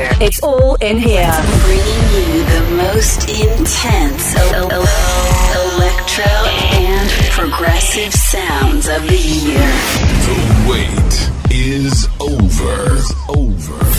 here. It's all in here. Bringing you the most intense el- el- el- electro and progressive sounds of the year. The wait is over. Over.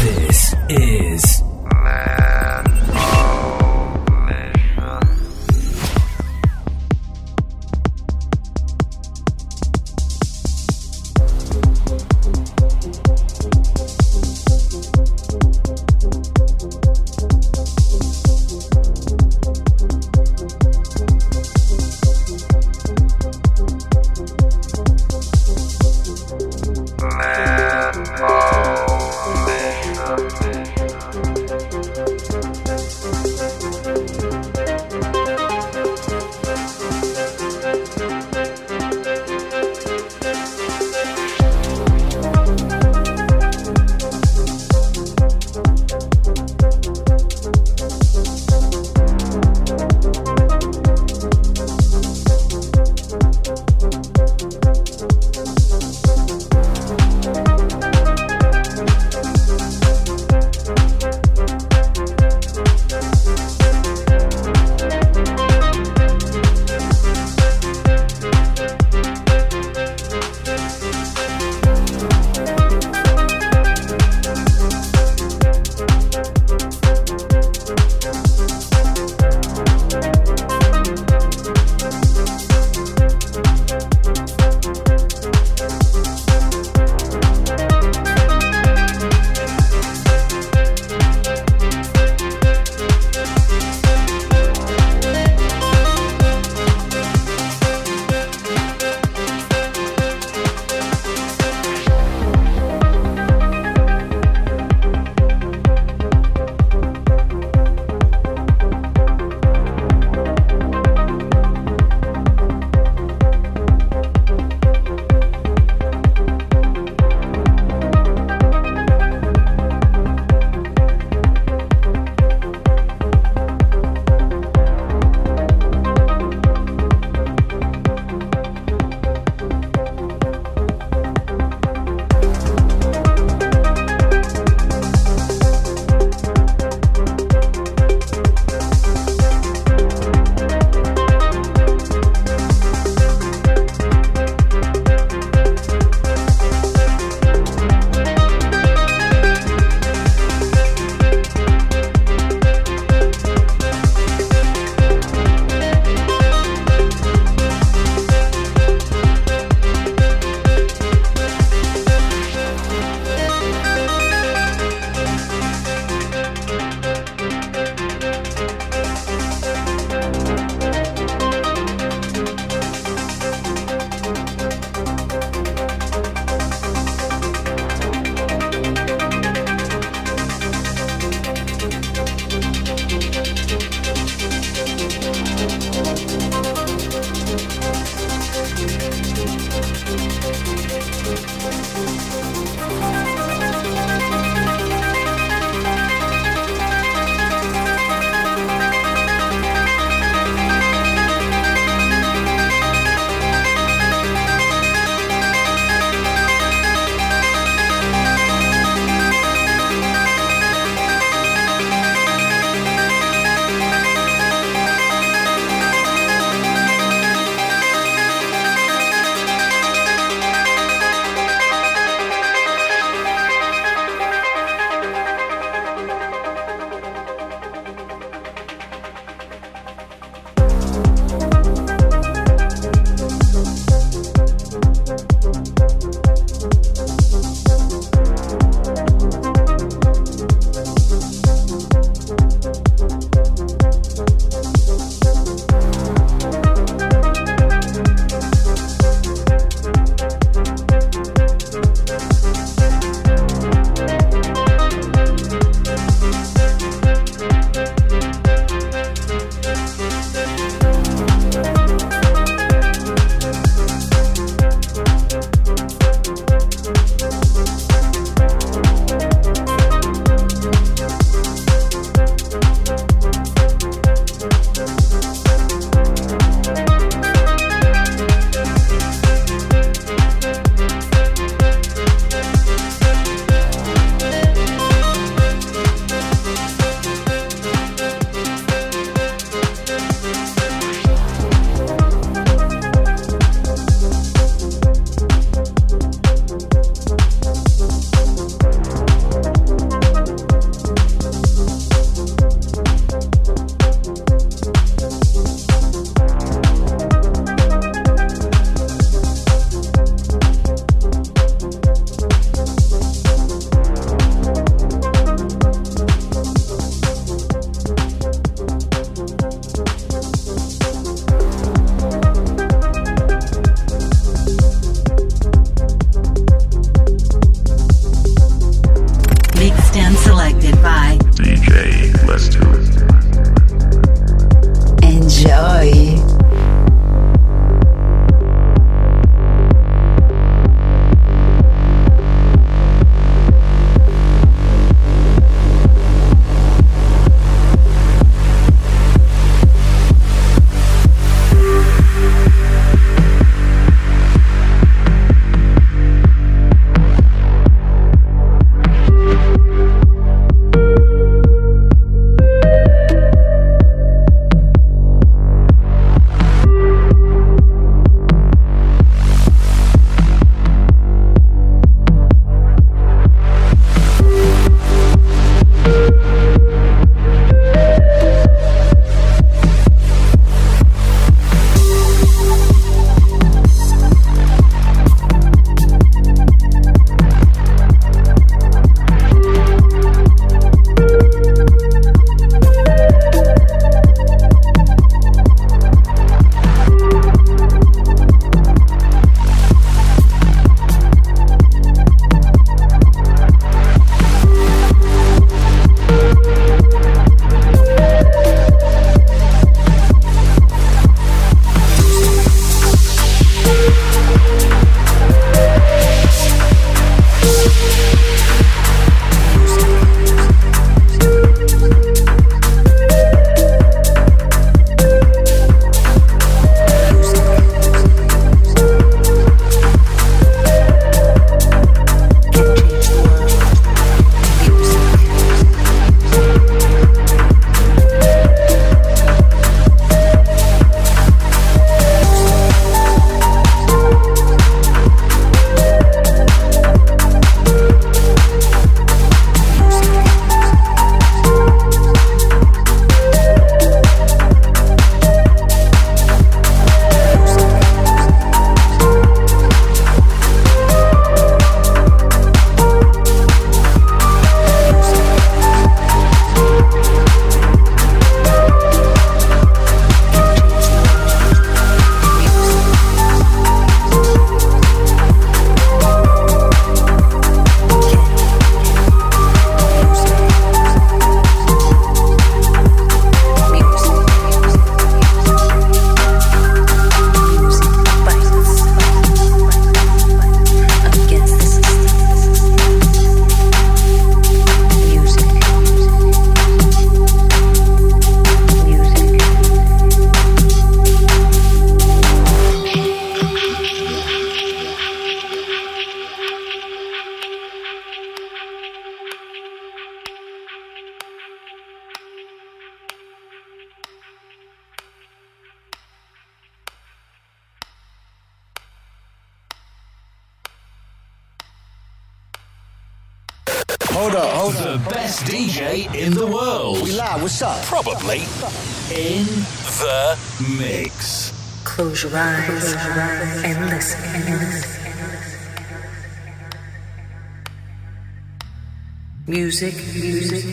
Music, music,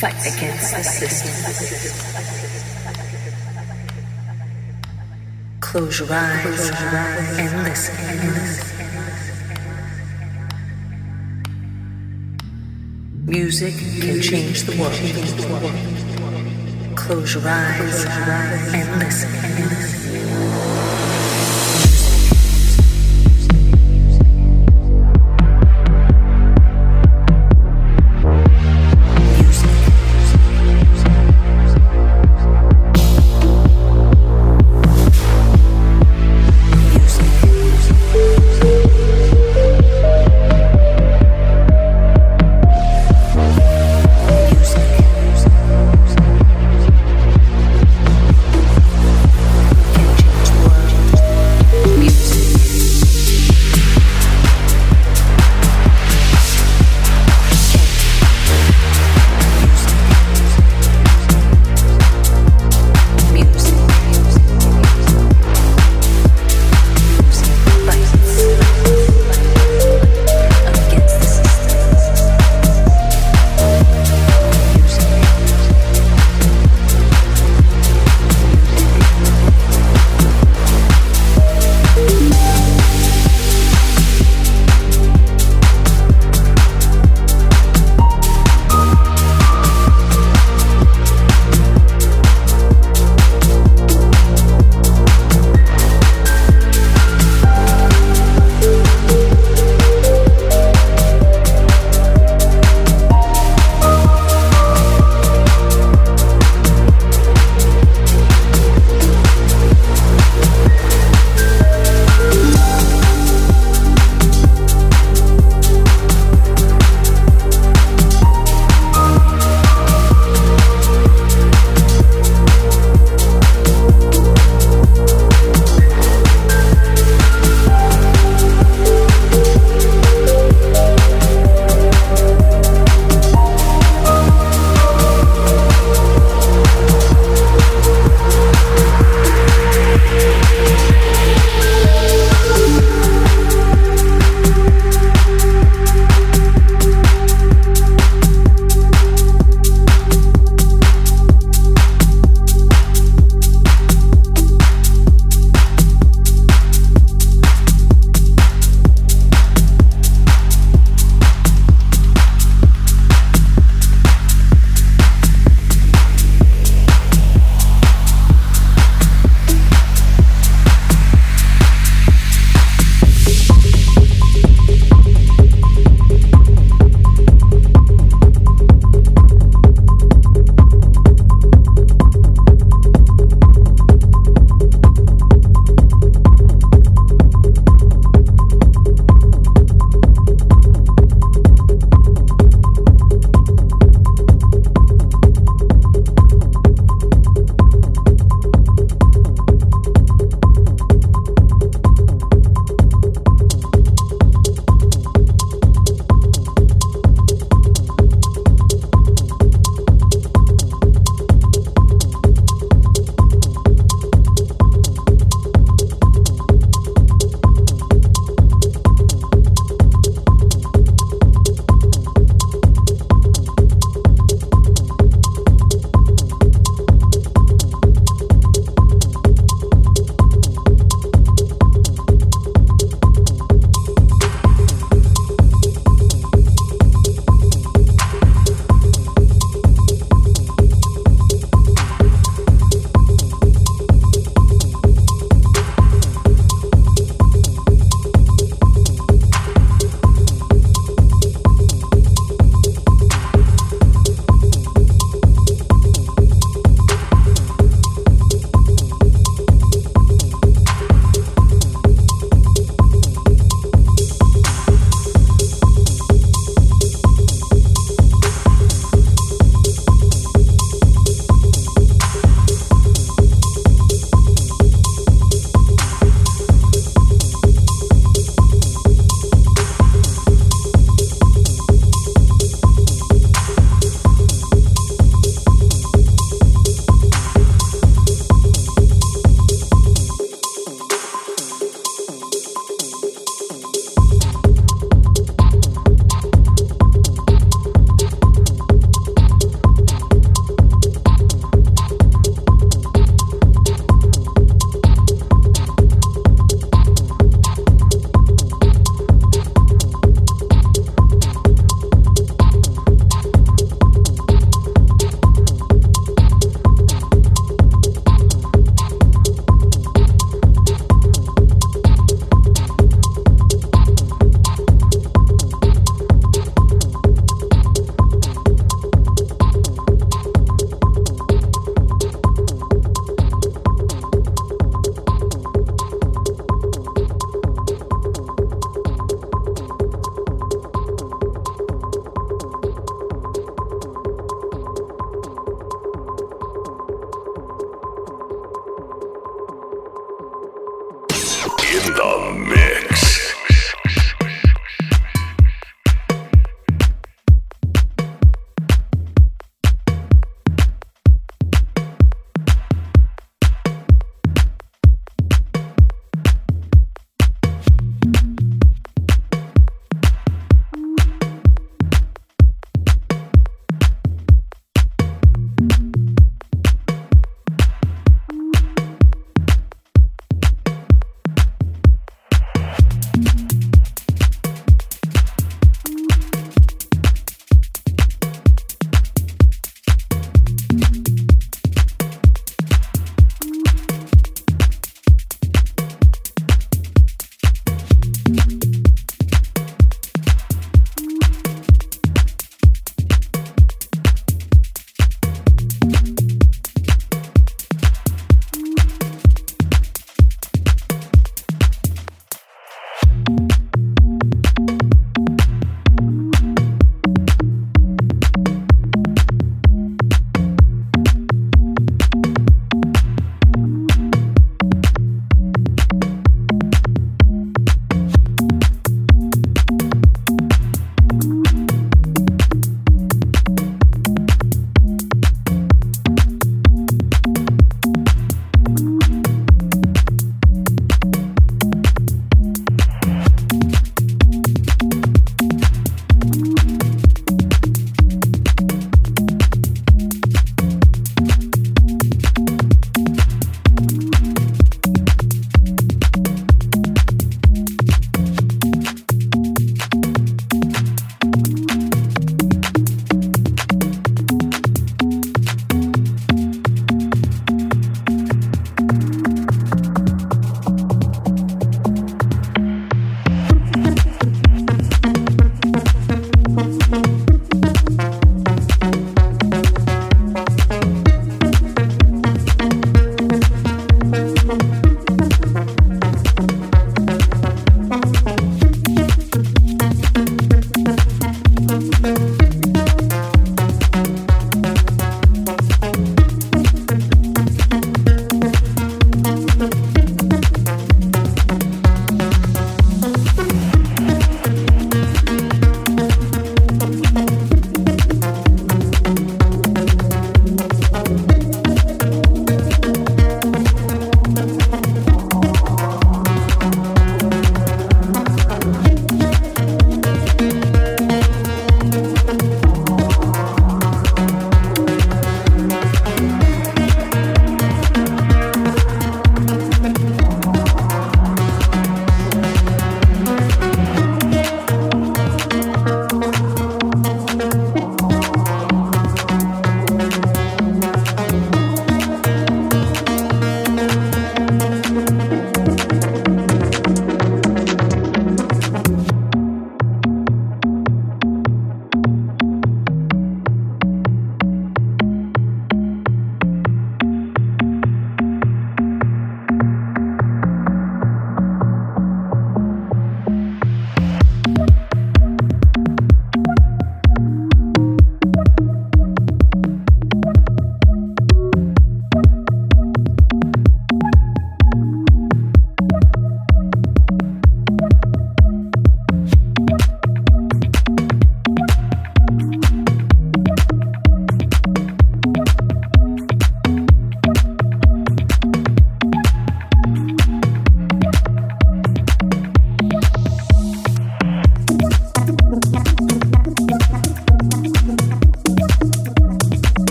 fight against the system. Close your eyes and listen. Music can change the world. Close your eyes and listen.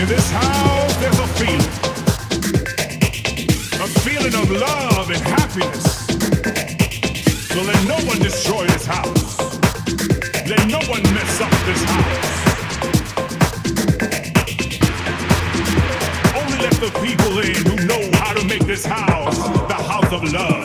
In this house, there's a feeling. A feeling of love and happiness. So let no one destroy this house. Let no one mess up this house. Only let the people in who know how to make this house the house of love.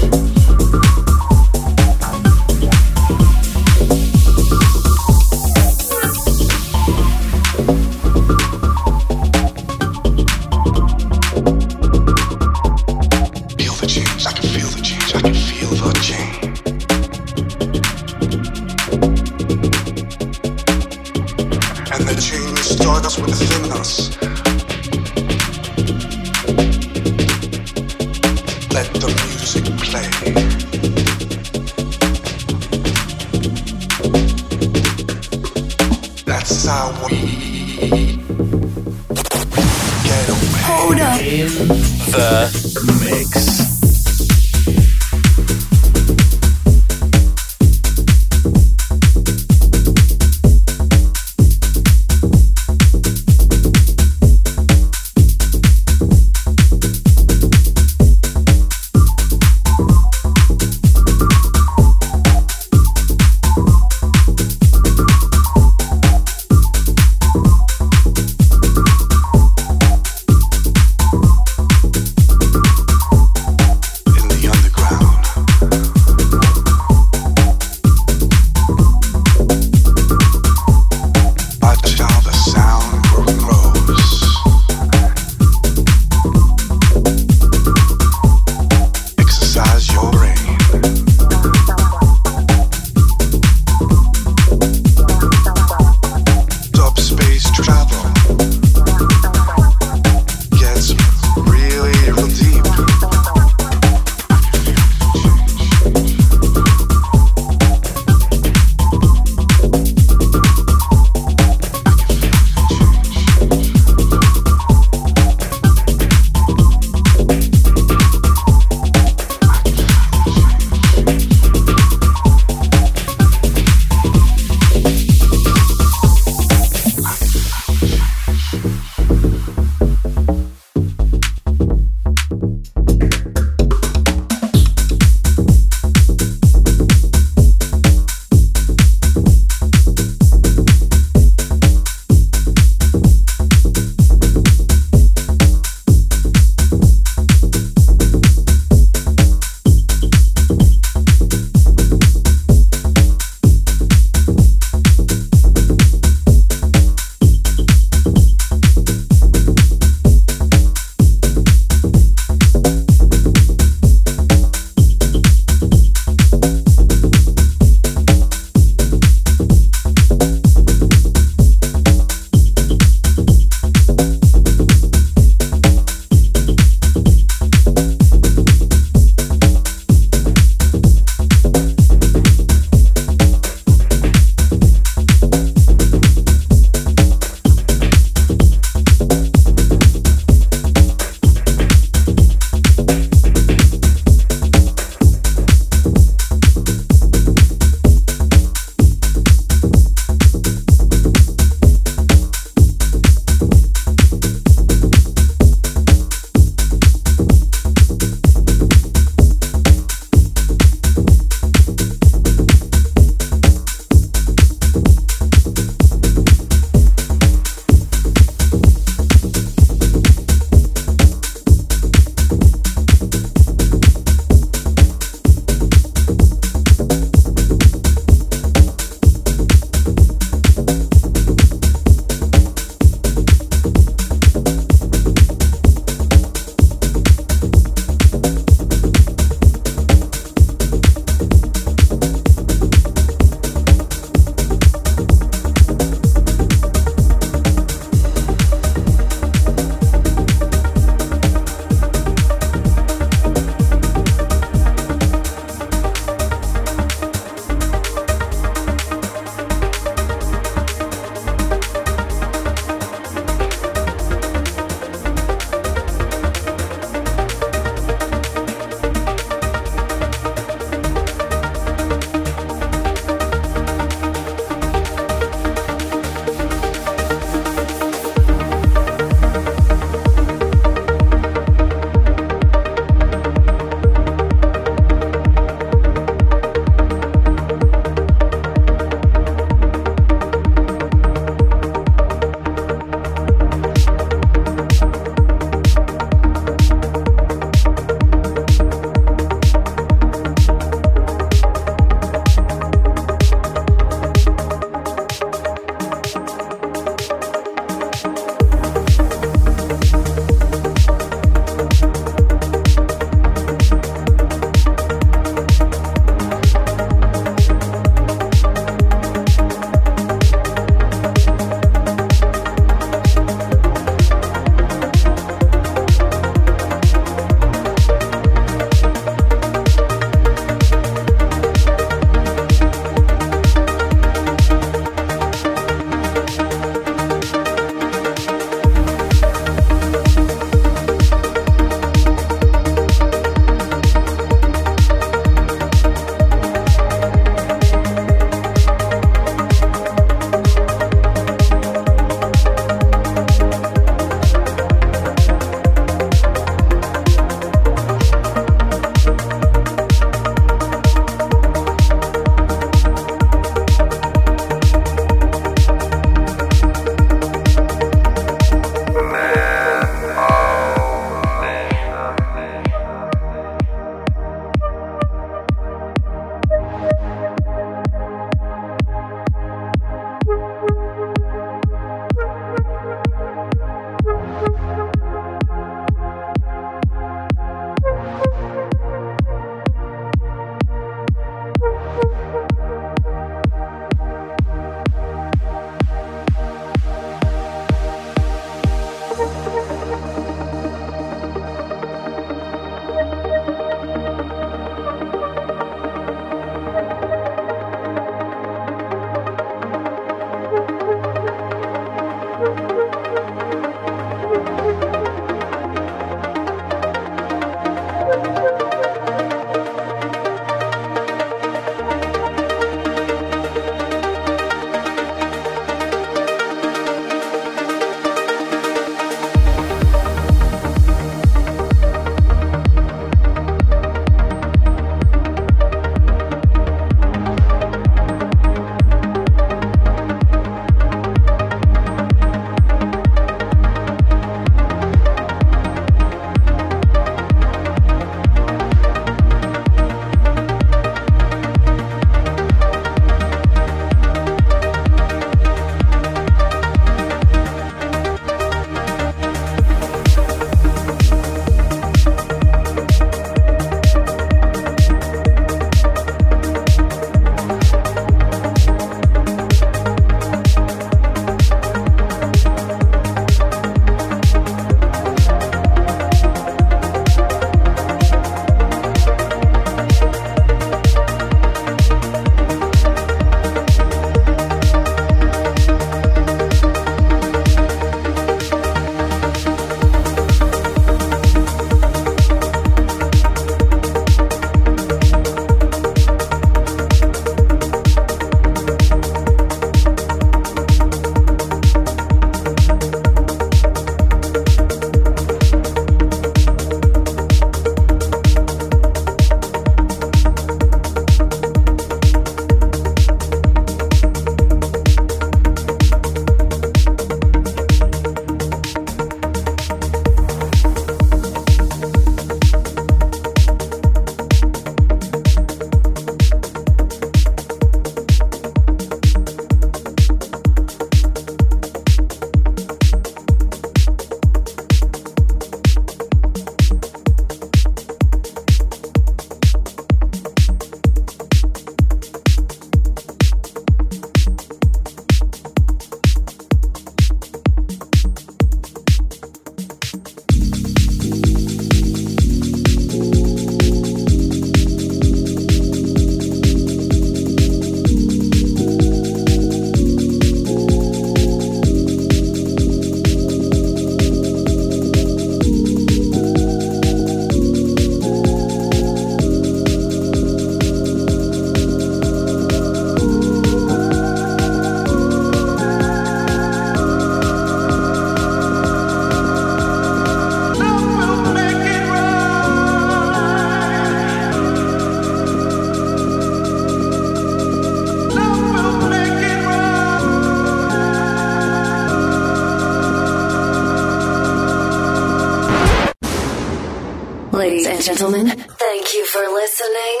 Gentlemen, thank you for listening.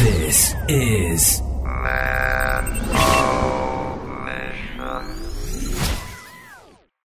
This is